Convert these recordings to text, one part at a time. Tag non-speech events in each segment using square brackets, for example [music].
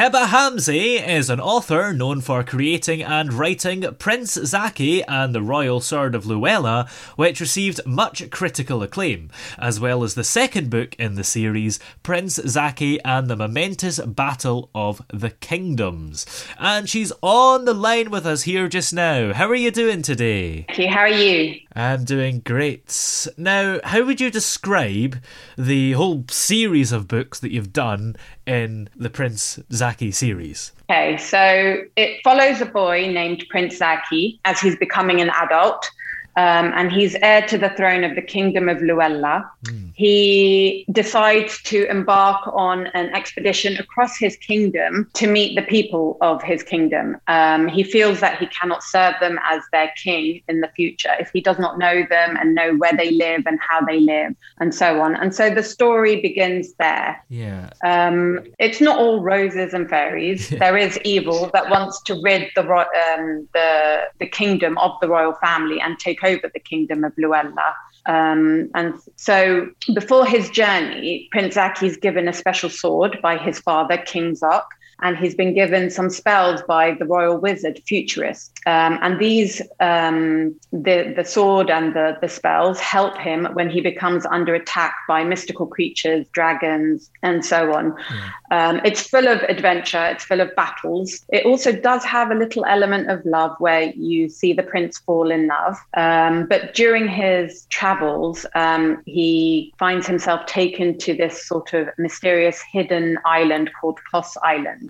Heba Hamzi is an author known for creating and writing Prince Zaki and the Royal Sword of Luella, which received much critical acclaim, as well as the second book in the series, Prince Zaki and the Momentous Battle of the Kingdoms. And she's on the line with us here just now. How are you doing today? How are you? I'm doing great. Now, how would you describe the whole series of books that you've done in the Prince Zaki series? Okay, so it follows a boy named Prince Zaki as he's becoming an adult. Um, and he's heir to the throne of the kingdom of Luella. Mm. He decides to embark on an expedition across his kingdom to meet the people of his kingdom. Um, he feels that he cannot serve them as their king in the future if he does not know them and know where they live and how they live and so on. And so the story begins there. Yeah. Um, it's not all roses and fairies. [laughs] there is evil that wants to rid the um, the the kingdom of the royal family and take over the kingdom of Luella. Um, and so before his journey, Prince Zaki is given a special sword by his father, King Zok, and he's been given some spells by the royal wizard Futurist. Um, and these, um, the the sword and the the spells help him when he becomes under attack by mystical creatures, dragons, and so on. Yeah. Um, it's full of adventure. It's full of battles. It also does have a little element of love, where you see the prince fall in love. Um, but during his travels, um, he finds himself taken to this sort of mysterious hidden island called Kos Island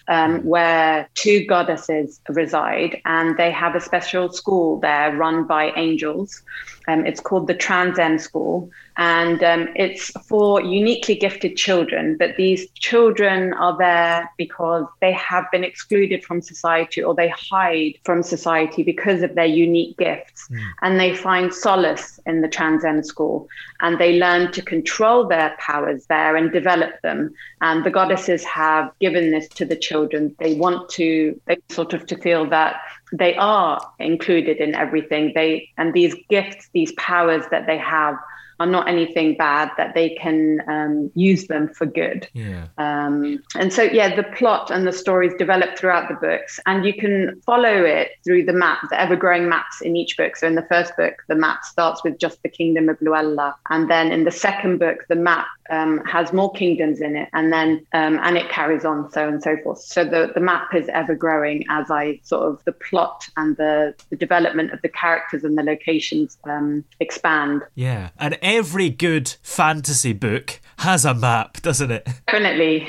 um, where two goddesses reside, and they have a special school there run by angels. Um, it's called the Trans End School, and um, it's for uniquely gifted children. But these children are there because they have been excluded from society or they hide from society because of their unique gifts, mm. and they find solace in the Trans End School, and they learn to control their powers there and develop them. And the goddesses have given this to the children. And they want to, they sort of to feel that they are included in everything. They and these gifts, these powers that they have are not anything bad that they can um, use them for good. Yeah. um, and so yeah the plot and the stories develop throughout the books and you can follow it through the map the ever-growing maps in each book. So in the first book the map starts with just the kingdom of luella and then in the second book the map um, has more kingdoms in it and then um, and it carries on so and so forth. So the, the map is ever growing as i sort of the plot and the, the development of the characters and the locations um, expand. Yeah. And every good fantasy book has a map, doesn't it? [laughs] Definitely.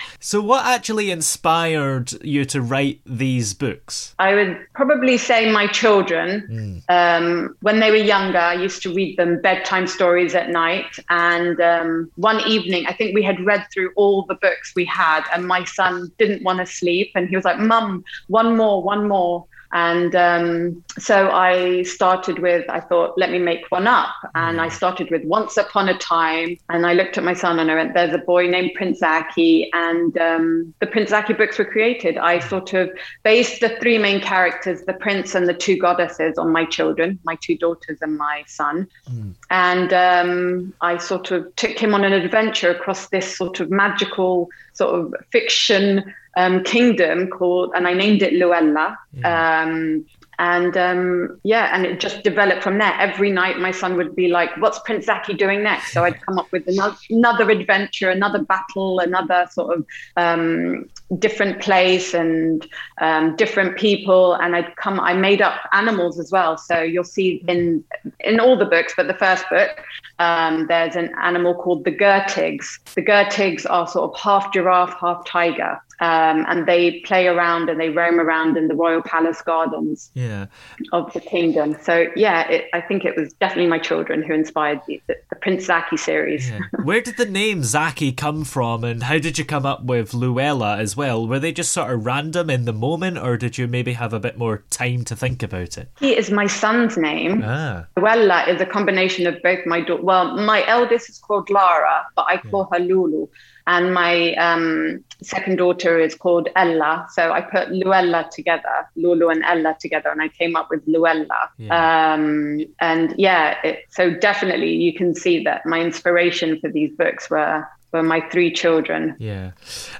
[laughs] so, what actually inspired you to write these books? I would probably say my children. Mm. Um, when they were younger, I used to read them bedtime stories at night. And um, one evening, I think we had read through all the books we had, and my son didn't want to sleep. And he was like, Mum, one more, one more. And um, so I started with, I thought, let me make one up. And I mm. started with Once Upon a Time. And I looked at my son and I went, there's a boy named Prince Zaki. And um, the Prince Zaki books were created. I sort of based the three main characters, the prince and the two goddesses, on my children, my two daughters and my son. Mm. And um, I sort of took him on an adventure across this sort of magical, sort of fiction um, kingdom called, and I named it Luella. Yeah. Um, and um, yeah, and it just developed from there. Every night, my son would be like, "What's Prince Zaki doing next?" So I'd come up with another, another adventure, another battle, another sort of um, different place and um, different people. And I'd come. I made up animals as well. So you'll see in in all the books, but the first book, um, there's an animal called the Gertigs. The Gertigs are sort of half giraffe, half tiger um, and they play around and they roam around in the royal palace gardens yeah. of the kingdom. So yeah, it, I think it was definitely my children who inspired the, the, the Prince Zaki series. Yeah. [laughs] Where did the name Zaki come from, and how did you come up with Luella as well? Were they just sort of random in the moment, or did you maybe have a bit more time to think about it? He is my son's name. Ah. Luella is a combination of both my daughter. Well, my eldest is called Lara, but I call yeah. her Lulu and my um, second daughter is called Ella. So I put Luella together, Lulu and Ella together, and I came up with Luella. Yeah. Um, and yeah, it, so definitely you can see that my inspiration for these books were for my three children. Yeah.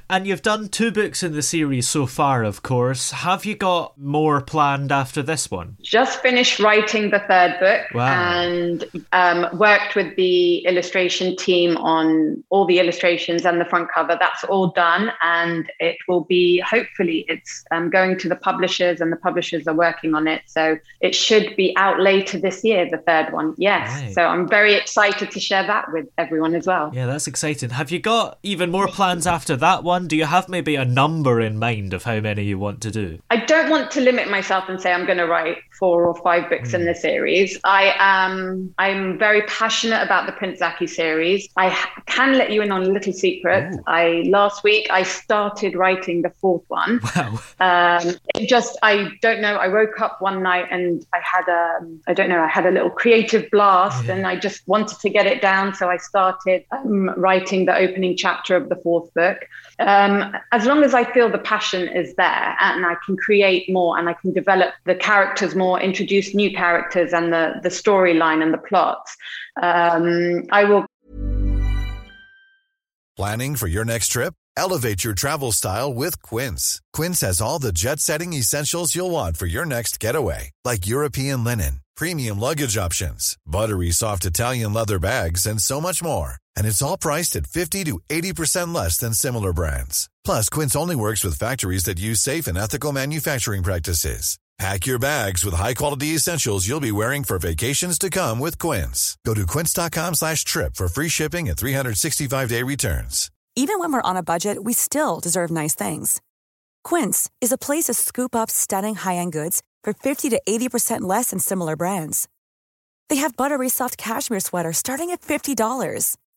And you've done two books in the series so far, of course. Have you got more planned after this one? Just finished writing the third book wow. and um, worked with the illustration team on all the illustrations and the front cover. That's all done. And it will be, hopefully, it's um, going to the publishers and the publishers are working on it. So it should be out later this year, the third one. Yes. Right. So I'm very excited to share that with everyone as well. Yeah, that's exciting have you got even more plans after that one? Do you have maybe a number in mind of how many you want to do? I don't want to limit myself and say I'm going to write four or five books mm. in hmm. the series. I am I'm very passionate about the Prince Zaki series. I can let you in on a little secret. Ooh. I last week I started writing the fourth one. [laughs] Wow. Um, just I don't know. I woke up one night and I had a I don't know. I had a little creative blast yeah. and I just wanted to get it down. So I started um, writing the opening chapter of the fourth book. Um, as long as I feel the passion is there and I can create more and I can develop the characters more, introduce new characters and the, the storyline and the plots, um, I will. Planning for your next trip? Elevate your travel style with Quince. Quince has all the jet setting essentials you'll want for your next getaway, like European linen, premium luggage options, buttery soft Italian leather bags, and so much more and it's all priced at 50 to 80% less than similar brands. Plus, Quince only works with factories that use safe and ethical manufacturing practices. Pack your bags with high-quality essentials you'll be wearing for vacations to come with Quince. Go to quince.com slash trip for free shipping and 365-day returns. Even when we're on a budget, we still deserve nice things. Quince is a place to scoop up stunning high-end goods for 50 to 80% less than similar brands. They have buttery soft cashmere sweaters starting at $50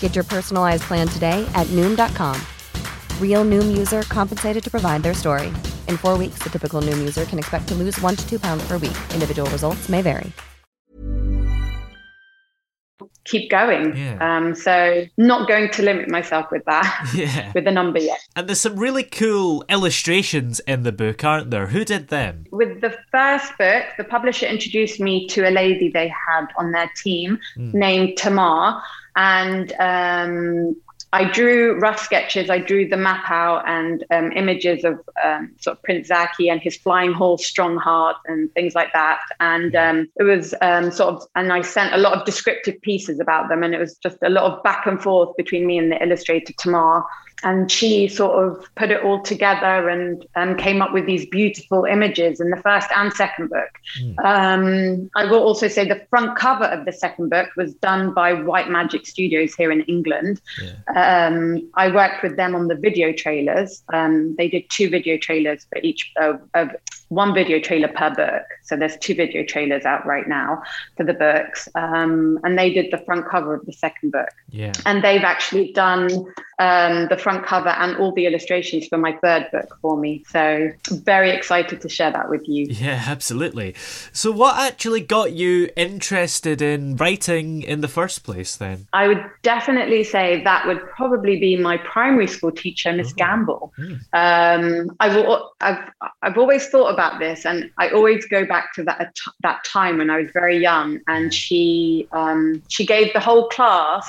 Get your personalized plan today at noom.com. Real noom user compensated to provide their story. In four weeks, the typical noom user can expect to lose one to two pounds per week. Individual results may vary. Keep going. Yeah. Um, so, not going to limit myself with that, [laughs] yeah. [laughs] with the number yet. And there's some really cool illustrations in the book, aren't there? Who did them? With the first book, the publisher introduced me to a lady they had on their team mm. named Tamar and um, I drew rough sketches. I drew the map out and um, images of um, sort of Prince Zaki and his flying horse, Strong Heart, and things like that. And um, it was um, sort of, and I sent a lot of descriptive pieces about them, and it was just a lot of back and forth between me and the illustrator Tamar and she sort of put it all together and um, came up with these beautiful images in the first and second book. Mm. Um, I will also say the front cover of the second book was done by White Magic Studios here in England. Yeah. Um, I worked with them on the video trailers. Um, they did two video trailers for each uh, of one video trailer per book. So there's two video trailers out right now for the books. Um, and they did the front cover of the second book. Yeah. And they've actually done um, the front cover and all the illustrations for my third book for me. So very excited to share that with you. Yeah, absolutely. So what actually got you interested in writing in the first place then? I would definitely say that would probably be my primary school teacher, Miss oh. Gamble. Mm. Um, I will, I've, I've always thought about this and I always go back to that, that time when I was very young and she, um, she gave the whole class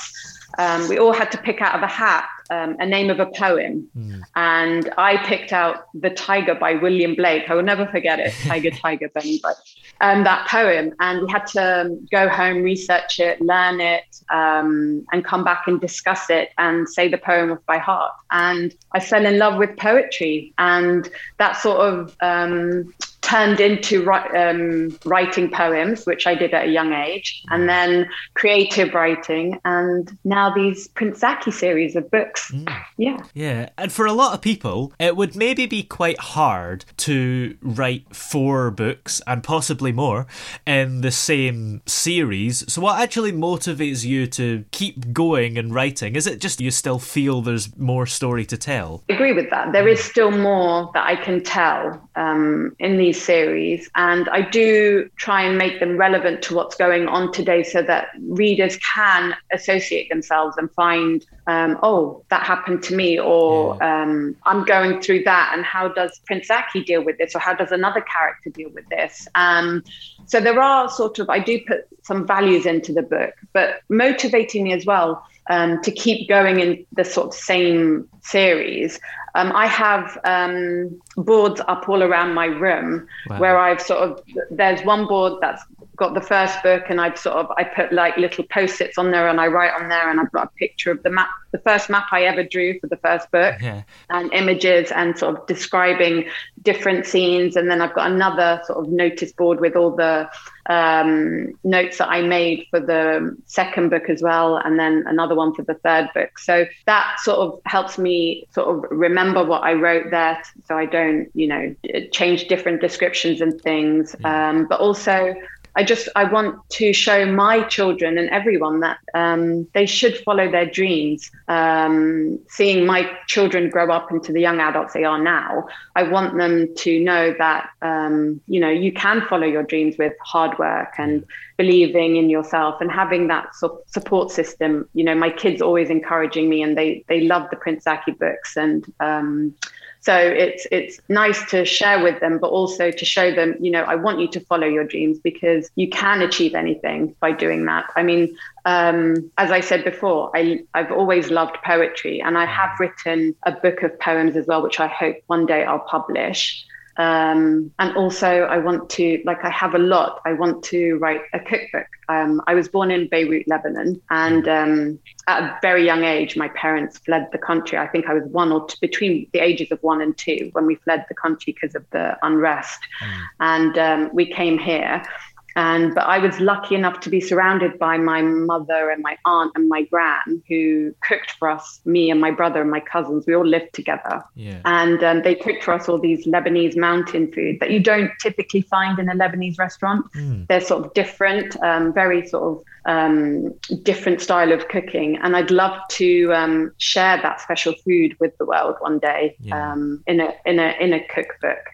um, we all had to pick out of a hat um, a name of a poem. Mm. And I picked out The Tiger by William Blake. I will never forget it, [laughs] Tiger, Tiger, Bunny, but um, that poem. And we had to um, go home, research it, learn it, um, and come back and discuss it and say the poem off by heart. And I fell in love with poetry. And that sort of um, turned into um, writing poems, which I did at a young age, and mm. then creative writing, and now these Prince Zaki series of books. Mm. Yeah. Yeah. And for a lot of people, it would maybe be quite hard to write four books and possibly more in the same series. So, what actually motivates you to keep going and writing? Is it just you still feel there's more story to tell? I agree with that. There is still more that I can tell um, in these series, and I do try and make them relevant to what's going on today so that readers can associate themselves and find, um, oh, that happened to me, or yeah. um, I'm going through that, and how does Prince Zaki deal with this, or how does another character deal with this? Um, so there are sort of, I do put some values into the book, but motivating me as well um, to keep going in the sort of same series. Um, I have um, boards up all around my room wow. where I've sort of, there's one board that's got the first book and I've sort of I put like little post-its on there and I write on there and I've got a picture of the map the first map I ever drew for the first book. [laughs] Yeah. and images and sort of describing different scenes. And then I've got another sort of notice board with all the um, notes that I made for the second book as well. And then another one for the third book. So that sort of helps me sort of remember what I wrote there so I don't you know change different descriptions and things. Yeah. um, but also I just I want to show my children and everyone that um, they should follow their dreams. Um, seeing my children grow up into the young adults they are now, I want them to know that um, you know you can follow your dreams with hard work and believing in yourself and having that su- support system. You know, my kids always encouraging me, and they they love the Prince Zaki books and um, so it's it's nice to share with them, but also to show them, you know, I want you to follow your dreams because you can achieve anything by doing that. I mean, um, as I said before, I, I've always loved poetry, and I have written a book of poems as well, which I hope one day I'll publish. Um, and also, I want to, like, I have a lot. I want to write a cookbook. Um, I was born in Beirut, Lebanon, and um, at a very young age, my parents fled the country. I think I was one or two, between the ages of one and two when we fled the country because of the unrest. Mm. And um, we came here. And but I was lucky enough to be surrounded by my mother and my aunt and my gran who cooked for us, me and my brother and my cousins. We all lived together. Yeah. And um, they cooked for us all these Lebanese mountain food that you don't typically find in a Lebanese restaurant. Mm. They're sort of different, um, very sort of um, different style of cooking. And I'd love to um, share that special food with the world one day yeah. um, in a in a in a cookbook.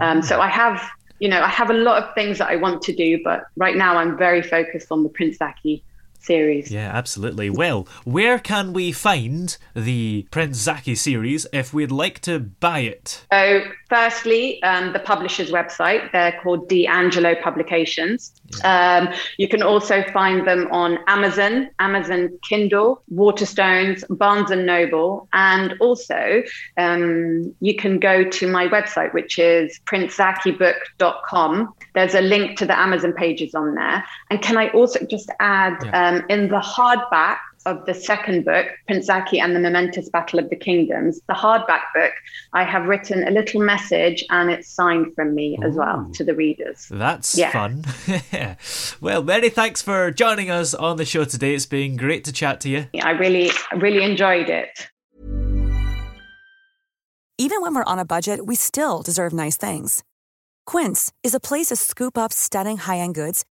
Um, yeah. so I have you know, I have a lot of things that I want to do, but right now I'm very focused on the Prince Zaki series. Yeah, absolutely. Well, where can we find the Prince Zaki series if we'd like to buy it? So, firstly, um, the publisher's website. They're called D'Angelo Publications. Um, you can also find them on Amazon, Amazon Kindle, Waterstones, Barnes and Noble, and also um, you can go to my website, which is princezakibook.com. There's a link to the Amazon pages on there. And can I also just add Yeah. Um, in the hardback of the second book, Prince Zaki and the Momentous Battle of the Kingdoms, the hardback book, I have written a little message and it's signed from me as well to the readers. That's Yeah. fun. [laughs] well, many thanks for joining us on the show today. It's been great to chat to you. I really, really enjoyed it. Even when we're on a budget, we still deserve nice things. Quince is a place to scoop up stunning high-end goods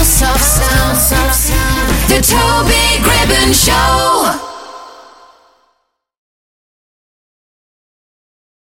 Throbbing pulse of sound. The Toby Gribben Show.